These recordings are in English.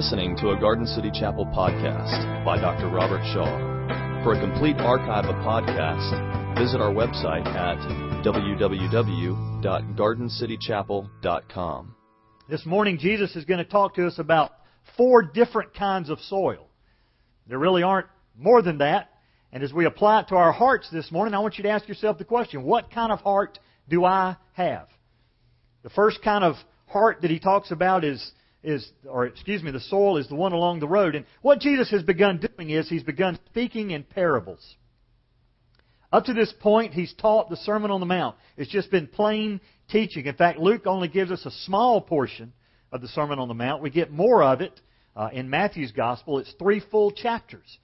listening to a Garden City Chapel podcast by Dr. Robert Shaw. For a complete archive of podcasts, visit our website at www.gardencitychapel.com. This morning, Jesus is going to talk to us about four different kinds of soil. There really aren't more than that. And as we apply it to our hearts this morning, I want you to ask yourself the question what kind of heart do I have? The first kind of heart that he talks about is, is, or excuse me, the soil is the one along the road. And what Jesus has begun doing is he's begun speaking in parables. Up to this point, he's taught the Sermon on the Mount. It's just been plain teaching. In fact, Luke only gives us a small portion of the Sermon on the Mount. We get more of it uh, in Matthew's Gospel. It's three full chapters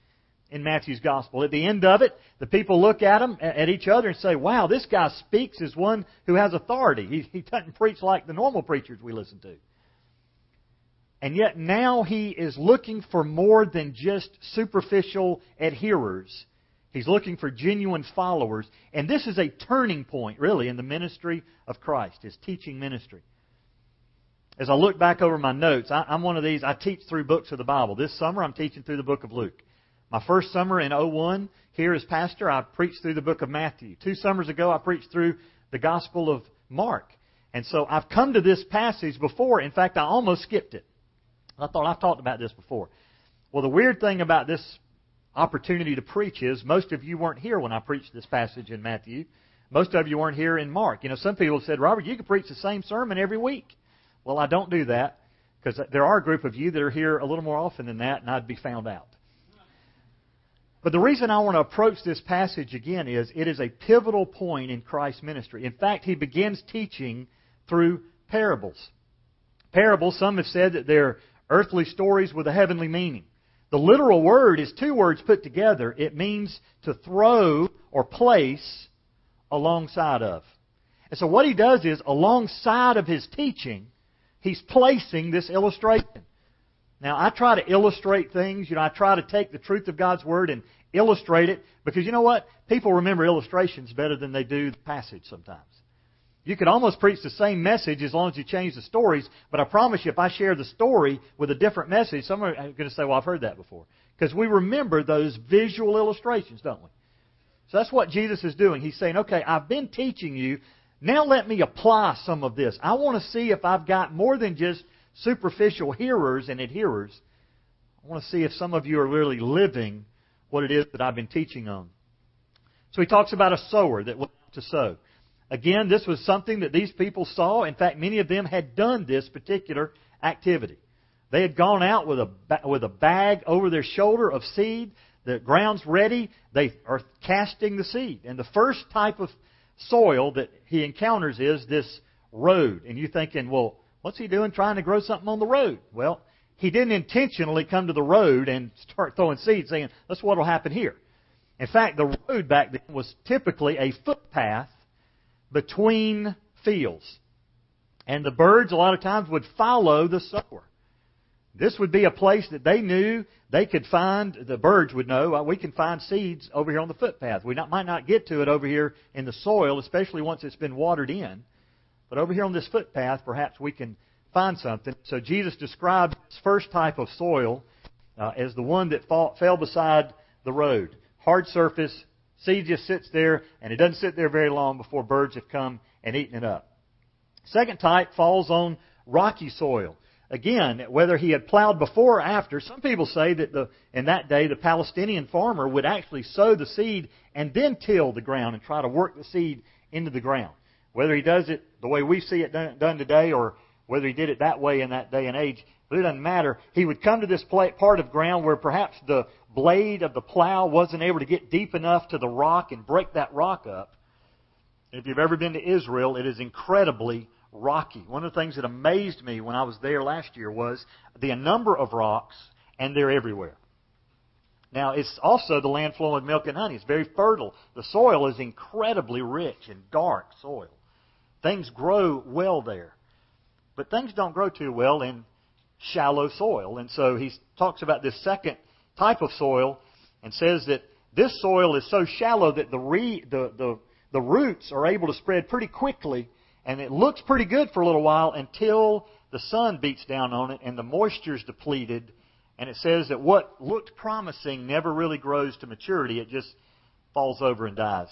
in Matthew's Gospel. At the end of it, the people look at him, at each other, and say, "Wow, this guy speaks as one who has authority. He, he doesn't preach like the normal preachers we listen to." And yet now he is looking for more than just superficial adherers. He's looking for genuine followers. And this is a turning point, really, in the ministry of Christ, his teaching ministry. As I look back over my notes, I, am one of these, I teach through books of the Bible. This summer, I'm teaching through the book of Luke. My first summer in 01, here as pastor, I preached through the book of Matthew. Two summers ago, I preached through the Gospel of Mark. And so I've come to this passage before. In fact, I almost skipped it. I thought I've talked about this before. Well, the weird thing about this opportunity to preach is most of you weren't here when I preached this passage in Matthew. Most of you weren't here in Mark. You know, some people said, Robert, you could preach the same sermon every week. Well, I don't do that because there are a group of you that are here a little more often than that, and I'd be found out. But the reason I want to approach this passage again is it is a pivotal point in Christ's ministry. In fact, he begins teaching through parables. Parables, some have said that they're earthly stories with a heavenly meaning. The literal word is two words put together. It means to throw or place alongside of. And so what he does is, alongside of his teaching, he's placing this illustration. Now, I try to illustrate things. You know, I try to take the truth of God's Word and illustrate it because you know what? People remember illustrations better than they do the passage sometimes. You could almost preach the same message as long as you change the stories, but I promise you, if I share the story with a different message, some are going to say, well, I've heard that before. Because we remember those visual illustrations, don't we? So that's what Jesus is doing. He's saying, okay, I've been teaching you. Now let me apply some of this. I want to see if I've got more than just superficial hearers and adherers. I want to see if some of you are really living what it is that I've been teaching on. So he talks about a sower that went to sow. Again, this was something that these people saw. In fact, many of them had done this particular activity. They had gone out with a, with a bag over their shoulder of seed. The ground's ready. They are casting the seed. And the first type of soil that he encounters is this road. And you're thinking, well, what's he doing trying to grow something on the road? Well, he didn't intentionally come to the road and start throwing seeds saying, that's what will happen here. In fact, the road back then was typically a footpath between fields. And the birds a lot of times would follow the sower. This would be a place that they knew they could find, the birds would know, uh, we can find seeds over here on the footpath. We not, might not get to it over here in the soil, especially once it's been watered in. But over here on this footpath, perhaps we can find something. So Jesus described this first type of soil uh, as the one that fall, fell beside the road. Hard surface, seed just sits there, and it doesn't sit there very long before birds have come and eaten it up. Second type falls on rocky soil. Again, whether he had plowed before or after, some people say that the, in that day the Palestinian farmer would actually sow the seed and then till the ground and try to work the seed into the ground. Whether he does it the way we see it done, done today or whether he did it that way in that day and age, but it doesn't matter. He would come to this part of ground where perhaps the blade of the plow wasn't able to get deep enough to the rock and break that rock up. If you've ever been to Israel, it is incredibly rocky. One of the things that amazed me when I was there last year was the number of rocks, and they're everywhere. Now, it's also the land flowing with milk and honey. It's very fertile. The soil is incredibly rich and dark soil. Things grow well there. But things don't grow too well in shallow soil. And so he talks about this second type of soil and says that this soil is so shallow that the, re, the, the, the roots are able to spread pretty quickly and it looks pretty good for a little while until the sun beats down on it and the moisture is depleted. And it says that what looked promising never really grows to maturity. It just falls over and dies.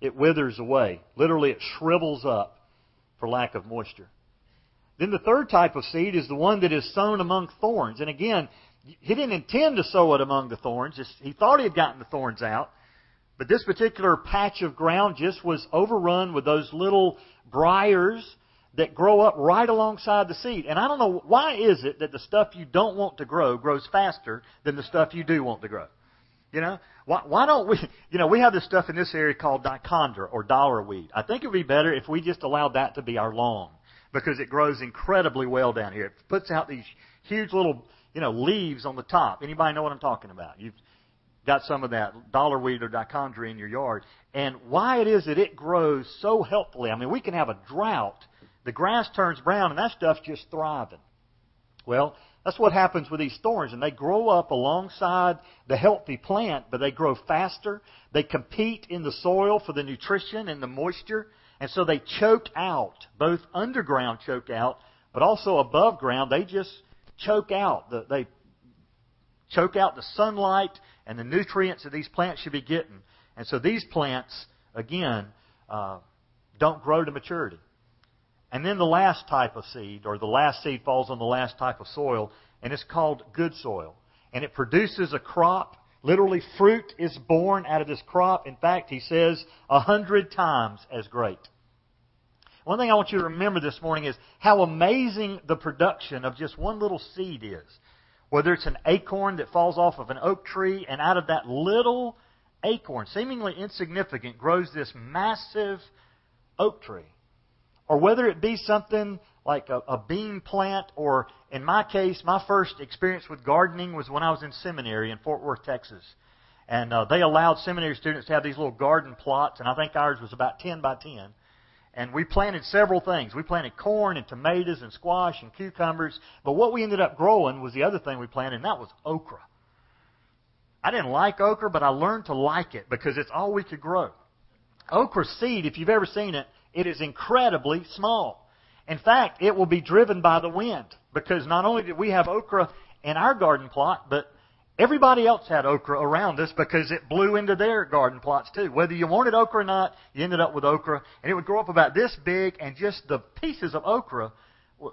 It withers away. Literally, it shrivels up for lack of moisture. Then the third type of seed is the one that is sown among thorns. And again, he didn't intend to sow it among the thorns. He thought he had gotten the thorns out. But this particular patch of ground just was overrun with those little briars that grow up right alongside the seed. And I don't know why is it that the stuff you don't want to grow grows faster than the stuff you do want to grow. You know, why, why don't we? You know, we have this stuff in this area called dichondra or dollar weed. I think it would be better if we just allowed that to be our lawn because it grows incredibly well down here. It puts out these huge little, you know, leaves on the top. Anybody know what I'm talking about? You've got some of that dollar weed or dichondra in your yard. And why it is that it grows so healthily. I mean, we can have a drought. The grass turns brown and that stuff's just thriving. Well, that's what happens with these thorns, and they grow up alongside the healthy plant, but they grow faster. They compete in the soil for the nutrition and the moisture, and so they choke out, both underground choke out, but also above ground, they just choke out. The, they choke out the sunlight and the nutrients that these plants should be getting. And so these plants, again, uh, don't grow to maturity. And then the last type of seed, or the last seed falls on the last type of soil, and it's called good soil. And it produces a crop. Literally, fruit is born out of this crop. In fact, he says a hundred times as great. One thing I want you to remember this morning is how amazing the production of just one little seed is. Whether it's an acorn that falls off of an oak tree, and out of that little acorn, seemingly insignificant, grows this massive oak tree. Or whether it be something like a, a bean plant, or in my case, my first experience with gardening was when I was in seminary in Fort Worth, Texas. And uh, they allowed seminary students to have these little garden plots, and I think ours was about 10 by 10 and we planted several things. We planted corn and tomatoes and squash and cucumbers. But what we ended up growing was the other thing we planted, and that was okra. I didn't like okra, but I learned to like it because it's all we could grow. Okra seed, if you've ever seen it, it is incredibly small. In fact, it will be driven by the wind because not only did we have okra in our garden plot, but Everybody else had okra around us because it blew into their garden plots too. Whether you wanted okra or not, you ended up with okra, and it would grow up about this big, and just the pieces of okra.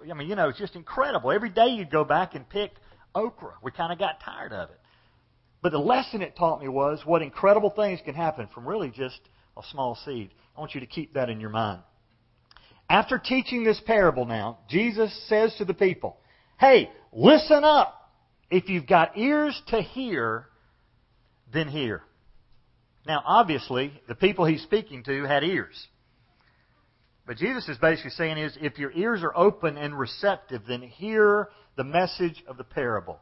I mean, you know, it's just incredible. Every day you'd go back and pick okra. We kind of got tired of it. But the lesson it taught me was what incredible things can happen from really just a small seed. I want you to keep that in your mind. After teaching this parable now, Jesus says to the people, Hey, listen up. If you've got ears to hear, then hear. Now, obviously, the people he's speaking to had ears. But Jesus is basically saying is if your ears are open and receptive, then hear the message of the parable.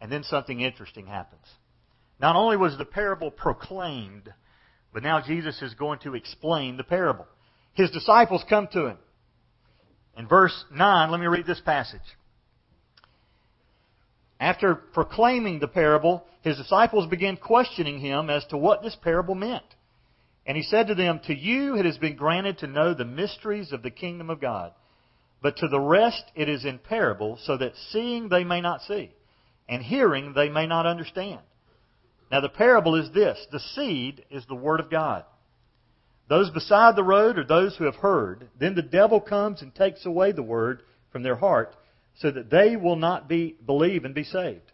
And then something interesting happens. Not only was the parable proclaimed, but now Jesus is going to explain the parable. His disciples come to him. In verse 9, let me read this passage. After proclaiming the parable, his disciples began questioning him as to what this parable meant. And he said to them, To you it has been granted to know the mysteries of the kingdom of God, but to the rest it is in parables, so that seeing they may not see, and hearing they may not understand. Now the parable is this the seed is the word of God. Those beside the road are those who have heard. Then the devil comes and takes away the word from their heart so that they will not be, believe and be saved.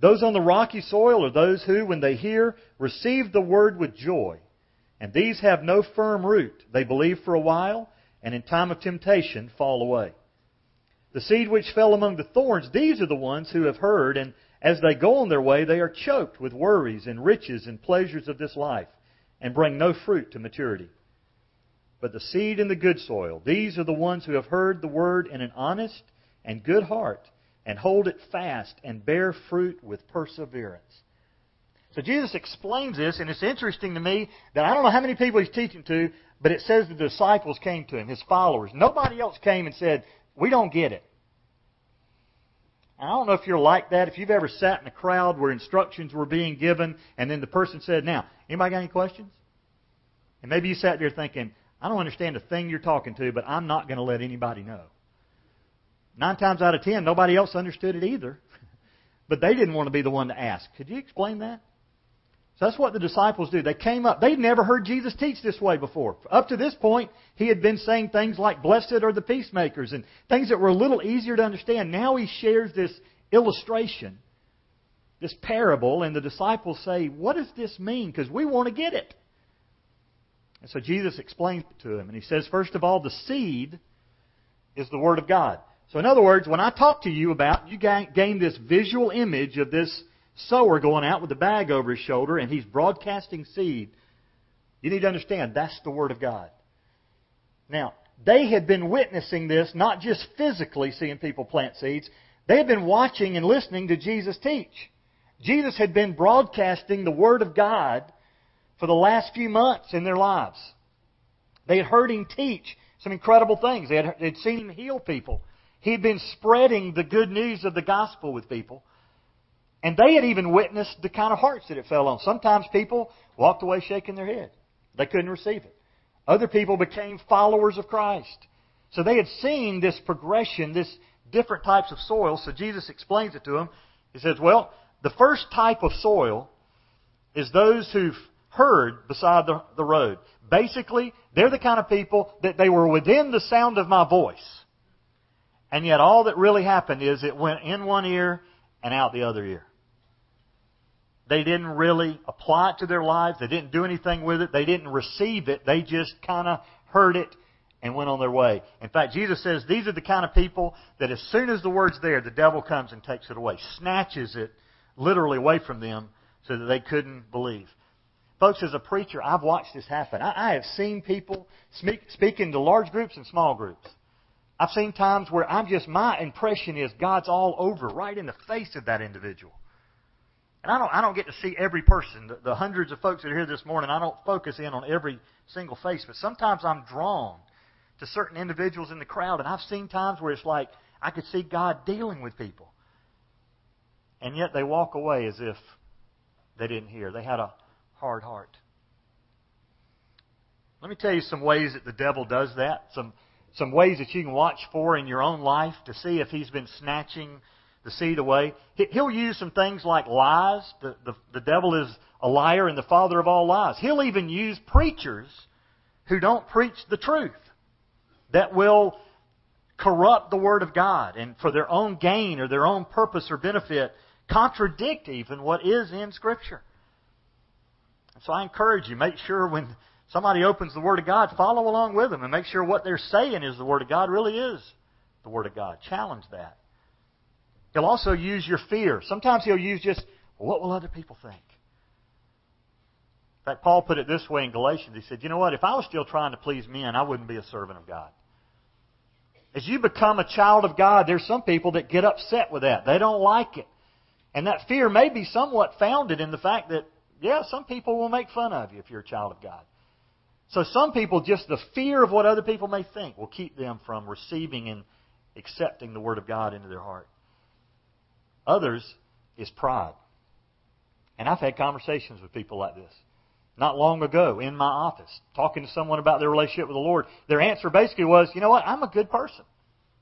Those on the rocky soil are those who, when they hear, receive the word with joy. And these have no firm root. They believe for a while, and in time of temptation fall away. The seed which fell among the thorns, these are the ones who have heard, and as they go on their way, they are choked with worries and riches and pleasures of this life, and bring no fruit to maturity. But the seed in the good soil, these are the ones who have heard the word in an honest and good heart, and hold it fast, and bear fruit with perseverance. So Jesus explains this, and it's interesting to me that I don't know how many people he's teaching to, but it says the disciples came to him, his followers. Nobody else came and said, We don't get it. I don't know if you're like that. If you've ever sat in a crowd where instructions were being given, and then the person said, Now, anybody got any questions? And maybe you sat there thinking, I don't understand a thing you're talking to, but I'm not going to let anybody know. Nine times out of ten, nobody else understood it either. But they didn't want to be the one to ask. Could you explain that? So that's what the disciples do. They came up. They'd never heard Jesus teach this way before. Up to this point, he had been saying things like, Blessed are the peacemakers, and things that were a little easier to understand. Now he shares this illustration, this parable, and the disciples say, What does this mean? Because we want to get it. And so Jesus explains it to him. And he says, First of all, the seed is the Word of God. So, in other words, when I talk to you about, you gain this visual image of this sower going out with the bag over his shoulder and he's broadcasting seed. You need to understand that's the Word of God. Now, they had been witnessing this, not just physically seeing people plant seeds, they had been watching and listening to Jesus teach. Jesus had been broadcasting the Word of God for the last few months in their lives. They had heard him teach some incredible things. They had, seen him heal people. He'd been spreading the good news of the gospel with people. And they had even witnessed the kind of hearts that it fell on. Sometimes people walked away shaking their head. They couldn't receive it. Other people became followers of Christ. So they had seen this progression, this different types of soil. So Jesus explains it to them. He says, well, the first type of soil is those who've heard beside the, the road. Basically, they're the kind of people that they were within the sound of my voice. And yet all that really happened is it went in one ear and out the other ear. They didn't really apply it to their lives. They didn't do anything with it. They didn't receive it. They just kind of heard it and went on their way. In fact, Jesus says these are the kind of people that as soon as the word's there, the devil comes and takes it away, snatches it literally away from them so that they couldn't believe. Folks, as a preacher, I've watched this happen. I, I have seen people speak, speaking to large groups and small groups. I've seen times where I'm just, my impression is God's all over, right in the face of that individual. And I don't, I don't get to see every person. The, the hundreds of folks that are here this morning, I don't focus in on every single face, but sometimes I'm drawn to certain individuals in the crowd, and I've seen times where it's like I could see God dealing with people. And yet they walk away as if they didn't hear. They had a hard heart. Let me tell you some ways that the devil does that. Some some ways that you can watch for in your own life to see if he's been snatching the seed away. He'll use some things like lies. The, the, the devil is a liar and the father of all lies. He'll even use preachers who don't preach the truth that will corrupt the Word of God and for their own gain or their own purpose or benefit contradict even what is in Scripture. So I encourage you, make sure when somebody opens the Word of God, follow along with them and make sure what they're saying is the Word of God really is the Word of God. Challenge that. He'll also use your fear. Sometimes he'll use just, well, what will other people think? In fact, Paul put it this way in Galatians. He said, you know what? If I was still trying to please men, I wouldn't be a servant of God. As you become a child of God, there's some people that get upset with that. They don't like it. And that fear may be somewhat founded in the fact that, yeah, some people will make fun of you if you're a child of God. So some people, just the fear of what other people may think will keep them from receiving and accepting the Word of God into their heart. Others is pride. And I've had conversations with people like this. Not long ago in my office, talking to someone about their relationship with the Lord. Their answer basically was, you know what, I'm a good person.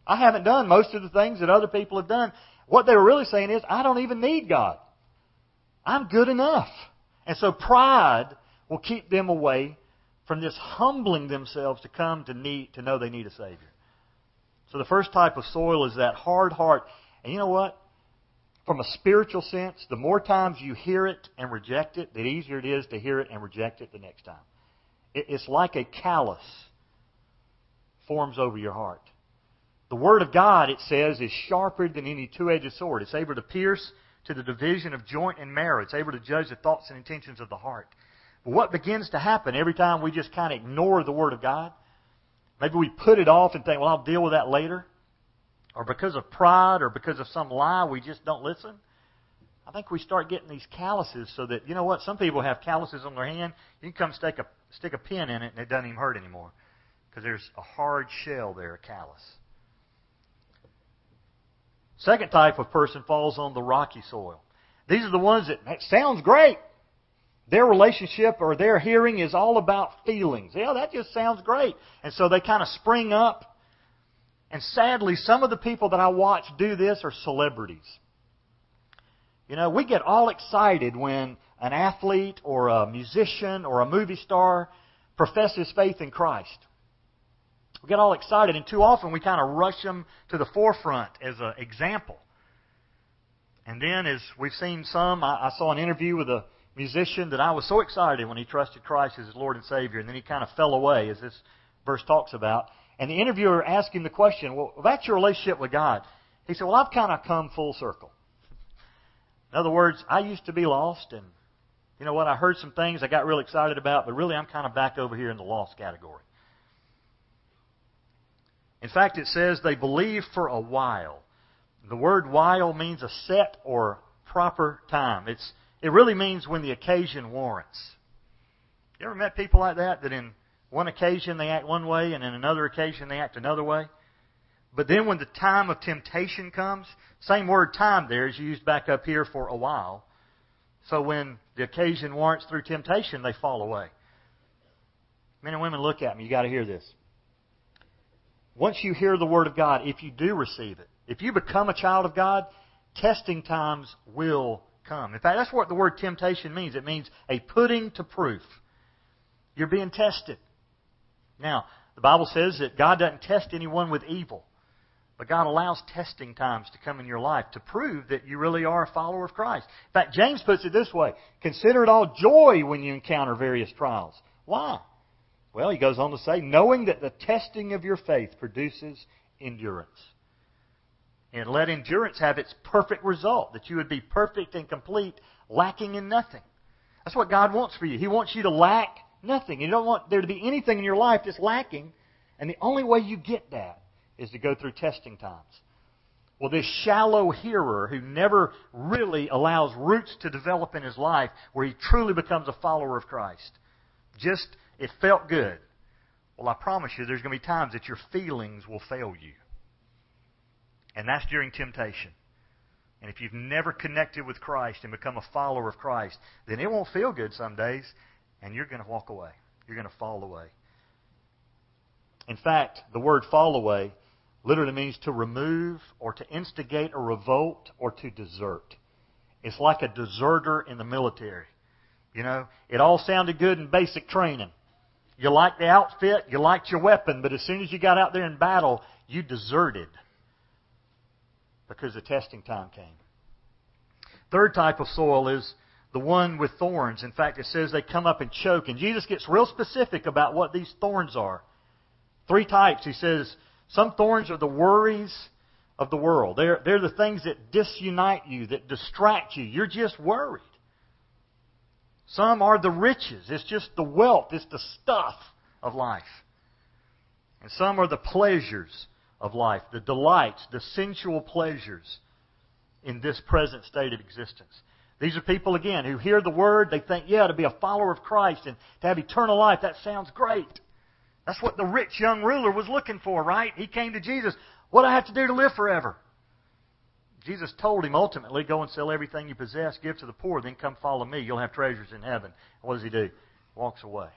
I haven't done most of the things that other people have done. What they were really saying is, I don't even need God. I'm good enough. And so pride will keep them away from this humbling themselves to come to need to know they need a Savior. So the first type of soil is that hard heart. And you know what? From a spiritual sense, the more times you hear it and reject it, the easier it is to hear it and reject it the next time. It's like a callus forms over your heart. The Word of God, it says, is sharper than any two-edged sword. It's able to pierce to the division of joint and marrow. It's able to judge the thoughts and intentions of the heart. What begins to happen every time we just kind of ignore the Word of God? Maybe we put it off and think, well, I'll deal with that later. Or because of pride or because of some lie, we just don't listen. I think we start getting these calluses so that, you know what, some people have calluses on their hand. You can come stick a, stick a pin in it and it doesn't even hurt anymore. Because there's a hard shell there, a callus. Second type of person falls on the rocky soil. These are the ones that, that sounds great. Their relationship or their hearing is all about feelings. Yeah, that just sounds great. And so they kind of spring up. And sadly, some of the people that I watch do this are celebrities. You know, we get all excited when an athlete or a musician or a movie star professes faith in Christ. We get all excited, and too often we kind of rush them to the forefront as an example. And then, as we've seen some, I, I saw an interview with a musician that I was so excited when he trusted Christ as his Lord and Savior, and then he kind of fell away, as this verse talks about. And the interviewer asked him the question, Well, about your relationship with God. He said, Well, I've kind of come full circle. In other words, I used to be lost, and you know what? I heard some things I got real excited about, but really I'm kind of back over here in the lost category. In fact, it says they believe for a while. The word while means a set or proper time. It's, it really means when the occasion warrants. You ever met people like that, that in one occasion they act one way and in another occasion they act another way? But then when the time of temptation comes, same word time there is used back up here for a while. So when the occasion warrants through temptation, they fall away. Men and women, look at me. You got to hear this. Once you hear the Word of God, if you do receive it, if you become a child of God, testing times will come. In fact, that's what the word temptation means. It means a putting to proof. You're being tested. Now, the Bible says that God doesn't test anyone with evil, but God allows testing times to come in your life to prove that you really are a follower of Christ. In fact, James puts it this way Consider it all joy when you encounter various trials. Why? Well, he goes on to say, knowing that the testing of your faith produces endurance. And let endurance have its perfect result, that you would be perfect and complete, lacking in nothing. That's what God wants for you. He wants you to lack nothing. You don't want there to be anything in your life that's lacking. And the only way you get that is to go through testing times. Well, this shallow hearer who never really allows roots to develop in his life where he truly becomes a follower of Christ, just it felt good. Well, I promise you, there's going to be times that your feelings will fail you. And that's during temptation. And if you've never connected with Christ and become a follower of Christ, then it won't feel good some days, and you're going to walk away. You're going to fall away. In fact, the word fall away literally means to remove or to instigate a revolt or to desert. It's like a deserter in the military. You know, it all sounded good in basic training. You liked the outfit, you liked your weapon, but as soon as you got out there in battle, you deserted because the testing time came. Third type of soil is the one with thorns. In fact, it says they come up and choke. And Jesus gets real specific about what these thorns are. Three types. He says some thorns are the worries of the world. They're, they're the things that disunite you, that distract you. You're just worried. Some are the riches. It's just the wealth. It's the stuff of life. And some are the pleasures of life, the delights, the sensual pleasures in this present state of existence. These are people, again, who hear the word, they think, yeah, to be a follower of Christ and to have eternal life, that sounds great. That's what the rich young ruler was looking for, right? He came to Jesus. What do I have to do to live forever? Jesus told him ultimately, go and sell everything you possess, give to the poor, then come follow me. You'll have treasures in heaven. What does he do? Walks away.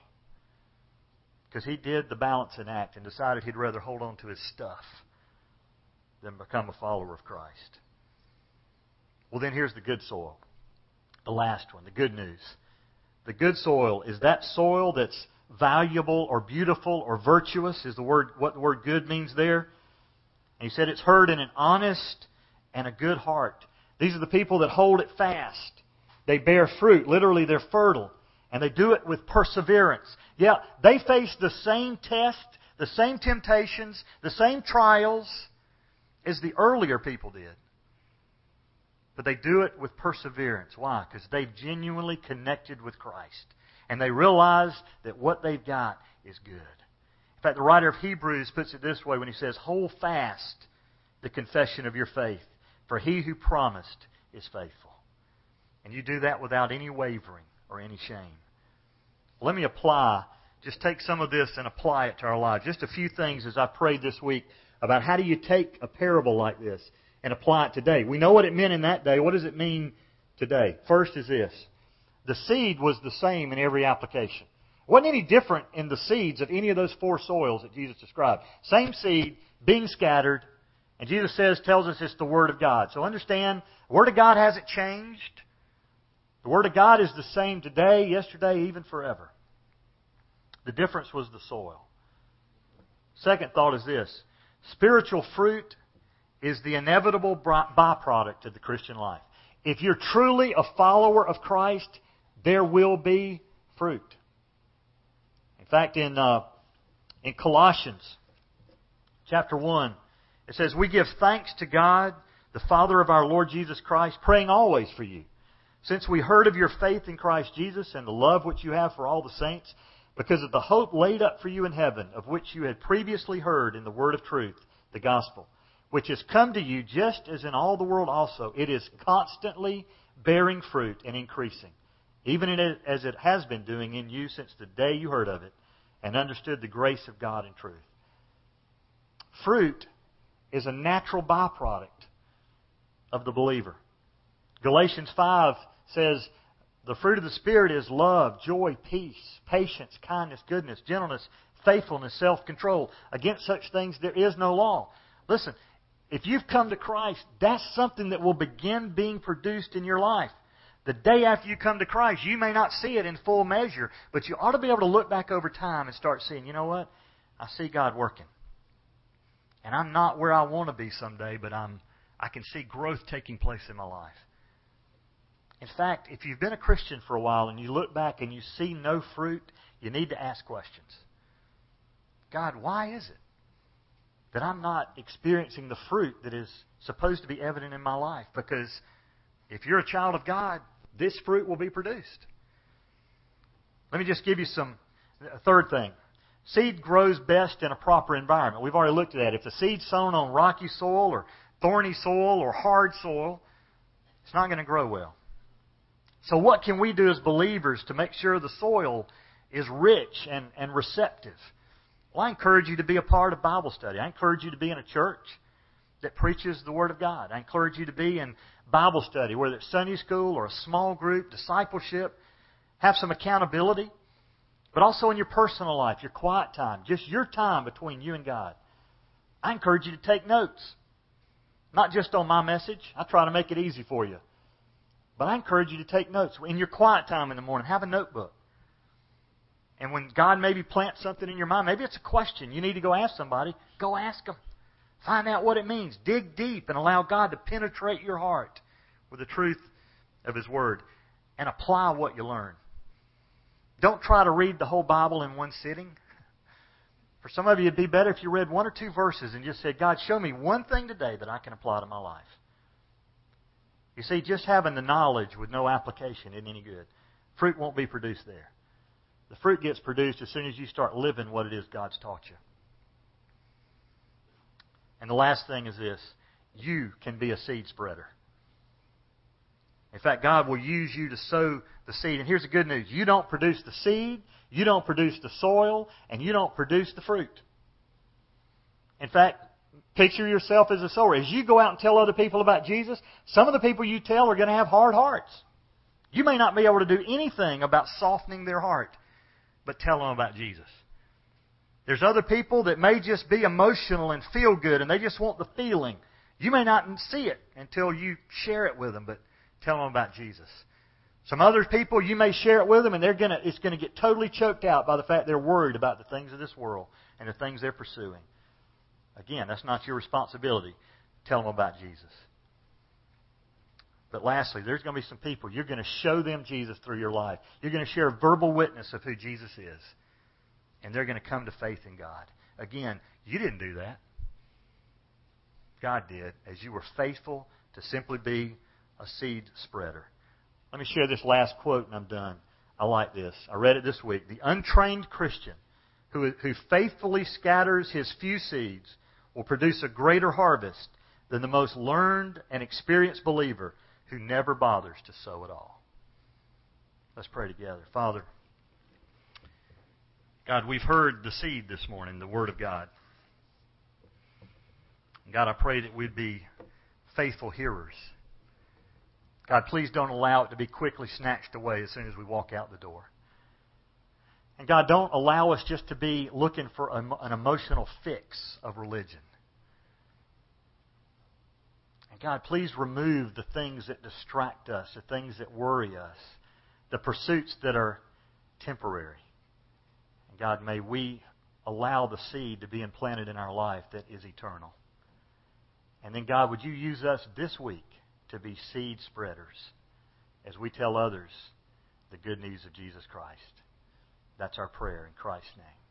Because he did the balancing act and decided he'd rather hold on to his stuff than become a follower of Christ. Well, then here's the good soil. The last one, the good news. The good soil is that soil that's valuable or beautiful or virtuous, is the word what the word good means there. And he said it's heard in an honest and a good heart. These are the people that hold it fast. They bear fruit. Literally, they're fertile. And they do it with perseverance. Yeah, they face the same test, the same temptations, the same trials as the earlier people did. But they do it with perseverance. Why? Because they've genuinely connected with Christ. And they realize that what they've got is good. In fact, the writer of Hebrews puts it this way when he says, Hold fast the confession of your faith for he who promised is faithful. And you do that without any wavering or any shame. Let me apply, just take some of this and apply it to our lives. Just a few things as I prayed this week about how do you take a parable like this and apply it today. We know what it meant in that day. What does it mean today? First is this the seed was the same in every application. It wasn't any different in the seeds of any of those four soils that Jesus described. Same seed being scattered, and Jesus says, tells us it's the Word of God. So understand, the Word of God hasn't changed. The Word of God is the same today, yesterday, even forever. The difference was the soil. Second thought is this spiritual fruit is the inevitable byproduct of the Christian life. If you're truly a follower of Christ, there will be fruit. In fact, in, uh, in Colossians chapter 1, it says, We give thanks to God, the Father of our Lord Jesus Christ, praying always for you. Since we heard of your faith in Christ Jesus and the love which you have for all the saints, because of the hope laid up for you in heaven, of which you had previously heard in the word of truth, the gospel, which has come to you just as in all the world also. It is constantly bearing fruit and increasing, even as it has been doing in you since the day you heard of it and understood the grace of God in truth. Fruit is a natural byproduct of the believer. Galatians 5 says, the fruit of the Spirit is love, joy, peace, patience, kindness, goodness, gentleness, faithfulness, self control. Against such things there is no law. Listen, if you've come to Christ, that's something that will begin being produced in your life. The day after you come to Christ, you may not see it in full measure, but you ought to be able to look back over time and start seeing, you know what? I see God working. And I'm not where I want to be someday, but I'm I can see growth taking place in my life. In fact, if you've been a Christian for a while and you look back and you see no fruit, you need to ask questions. God, why is it that I'm not experiencing the fruit that is supposed to be evident in my life? Because if you're a child of God, this fruit will be produced. Let me just give you some a third thing. Seed grows best in a proper environment. We've already looked at that. If the seed's sown on rocky soil or thorny soil or hard soil, it's not going to grow well. So, what can we do as believers to make sure the soil is rich and, and receptive? Well, I encourage you to be a part of Bible study. I encourage you to be in a church that preaches the Word of God. I encourage you to be in Bible study, whether it's Sunday school or a small group, discipleship. Have some accountability, but also in your personal life, your quiet time, just your time between you and God. I encourage you to take notes. Not just on my message. I try to make it easy for you. But I encourage you to take notes. In your quiet time in the morning, have a notebook. And when God maybe plants something in your mind, maybe it's a question you need to go ask somebody, go ask them. Find out what it means. Dig deep and allow God to penetrate your heart with the truth of His Word and apply what you learn. Don't try to read the whole Bible in one sitting. For some of you, it'd be better if you read one or two verses and just said, God, show me one thing today that I can apply to my life. You see, just having the knowledge with no application isn't any good. Fruit won't be produced there. The fruit gets produced as soon as you start living what it is God's taught you. And the last thing is this you can be a seed spreader. In fact, God will use you to sow the seed. And here's the good news you don't produce the seed, you don't produce the soil, and you don't produce the fruit. In fact, Picture yourself as a sower. As you go out and tell other people about Jesus, some of the people you tell are going to have hard hearts. You may not be able to do anything about softening their heart, but tell them about Jesus. There's other people that may just be emotional and feel good and they just want the feeling. You may not see it until you share it with them, but tell them about Jesus. Some other people, you may share it with them and they're gonna, it's going to get totally choked out by the fact they're worried about the things of this world and the things they're pursuing. Again, that's not your responsibility. Tell them about Jesus. But lastly, there's going to be some people you're going to show them Jesus through your life. You're going to share a verbal witness of who Jesus is. And they're going to come to faith in God. Again, you didn't do that. God did, as you were faithful to simply be a seed spreader. Let me share this last quote and I'm done. I like this. I read it this week. The untrained Christian who, who faithfully scatters his few seeds will produce a greater harvest than the most learned and experienced believer who never bothers to sow at all. Let's pray together. Father, God, we've heard the seed this morning, the Word of God. God, I pray that we'd be faithful hearers. God, please don't allow it to be quickly snatched away as soon as we walk out the door. And God, don't allow us just to be looking for an emotional fix of religion. And God, please remove the things that distract us, the things that worry us, the pursuits that are temporary. And God, may we allow the seed to be implanted in our life that is eternal. And then, God, would you use us this week to be seed spreaders as we tell others the good news of Jesus Christ? That's our prayer in Christ's name.